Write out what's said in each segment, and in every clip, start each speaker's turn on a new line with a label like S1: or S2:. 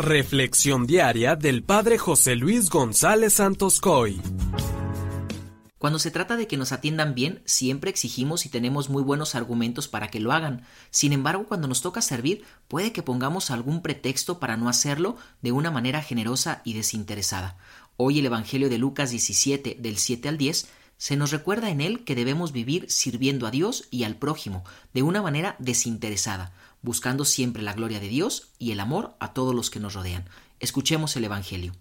S1: Reflexión diaria del Padre José Luis González Santos Coy.
S2: Cuando se trata de que nos atiendan bien, siempre exigimos y tenemos muy buenos argumentos para que lo hagan. Sin embargo, cuando nos toca servir, puede que pongamos algún pretexto para no hacerlo de una manera generosa y desinteresada. Hoy el Evangelio de Lucas 17, del 7 al 10, se nos recuerda en él que debemos vivir sirviendo a Dios y al prójimo de una manera desinteresada, buscando siempre la gloria de Dios y el amor a todos los que nos rodean. Escuchemos el Evangelio.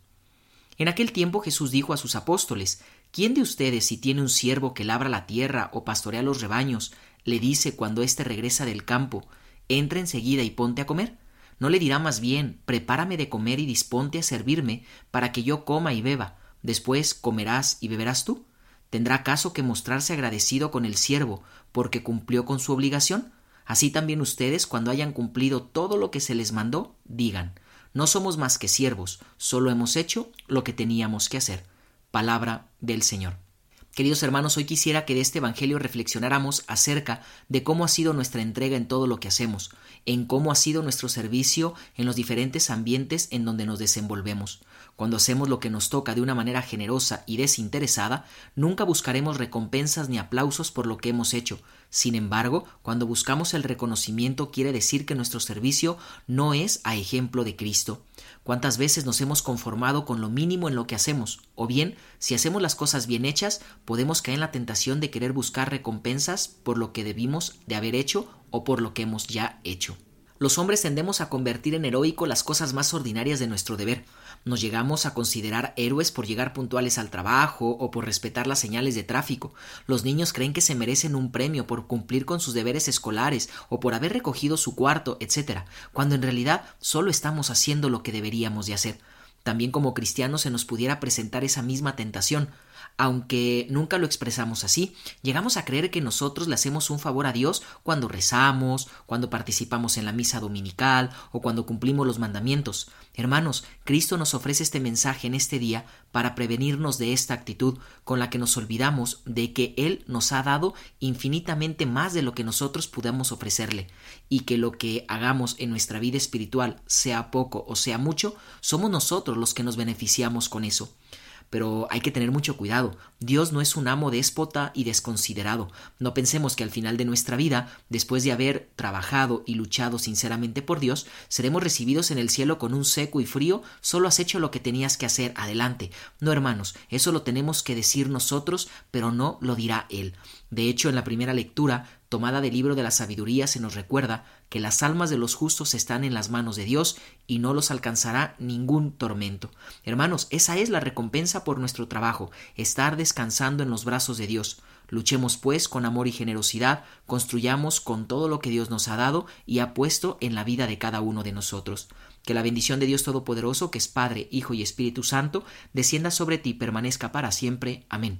S2: En aquel tiempo Jesús dijo a sus apóstoles, ¿quién de ustedes si tiene un siervo que labra la tierra o pastorea los rebaños, le dice cuando éste regresa del campo, entra enseguida y ponte a comer? ¿No le dirá más bien, prepárame de comer y disponte a servirme, para que yo coma y beba, después comerás y beberás tú? ¿Tendrá caso que mostrarse agradecido con el siervo porque cumplió con su obligación? Así también ustedes, cuando hayan cumplido todo lo que se les mandó, digan, no somos más que siervos, solo hemos hecho lo que teníamos que hacer. Palabra del Señor. Queridos hermanos, hoy quisiera que de este Evangelio reflexionáramos acerca de cómo ha sido nuestra entrega en todo lo que hacemos, en cómo ha sido nuestro servicio en los diferentes ambientes en donde nos desenvolvemos. Cuando hacemos lo que nos toca de una manera generosa y desinteresada, nunca buscaremos recompensas ni aplausos por lo que hemos hecho. Sin embargo, cuando buscamos el reconocimiento quiere decir que nuestro servicio no es a ejemplo de Cristo. ¿Cuántas veces nos hemos conformado con lo mínimo en lo que hacemos? O bien, si hacemos las cosas bien hechas, podemos caer en la tentación de querer buscar recompensas por lo que debimos de haber hecho o por lo que hemos ya hecho los hombres tendemos a convertir en heroico las cosas más ordinarias de nuestro deber. Nos llegamos a considerar héroes por llegar puntuales al trabajo o por respetar las señales de tráfico. Los niños creen que se merecen un premio por cumplir con sus deberes escolares o por haber recogido su cuarto, etc., cuando en realidad solo estamos haciendo lo que deberíamos de hacer. También como cristianos se nos pudiera presentar esa misma tentación. Aunque nunca lo expresamos así, llegamos a creer que nosotros le hacemos un favor a Dios cuando rezamos, cuando participamos en la misa dominical o cuando cumplimos los mandamientos. Hermanos, Cristo nos ofrece este mensaje en este día para prevenirnos de esta actitud con la que nos olvidamos de que Él nos ha dado infinitamente más de lo que nosotros podamos ofrecerle, y que lo que hagamos en nuestra vida espiritual, sea poco o sea mucho, somos nosotros los que nos beneficiamos con eso pero hay que tener mucho cuidado. Dios no es un amo déspota y desconsiderado. No pensemos que al final de nuestra vida, después de haber trabajado y luchado sinceramente por Dios, seremos recibidos en el cielo con un seco y frío, solo has hecho lo que tenías que hacer, adelante. No, hermanos, eso lo tenemos que decir nosotros, pero no lo dirá Él. De hecho, en la primera lectura, tomada del libro de la sabiduría, se nos recuerda que las almas de los justos están en las manos de Dios y no los alcanzará ningún tormento. Hermanos, esa es la recompensa por nuestro trabajo, estar descansando en los brazos de Dios. Luchemos pues con amor y generosidad, construyamos con todo lo que Dios nos ha dado y ha puesto en la vida de cada uno de nosotros. Que la bendición de Dios Todopoderoso, que es Padre, Hijo y Espíritu Santo, descienda sobre ti y permanezca para siempre. Amén.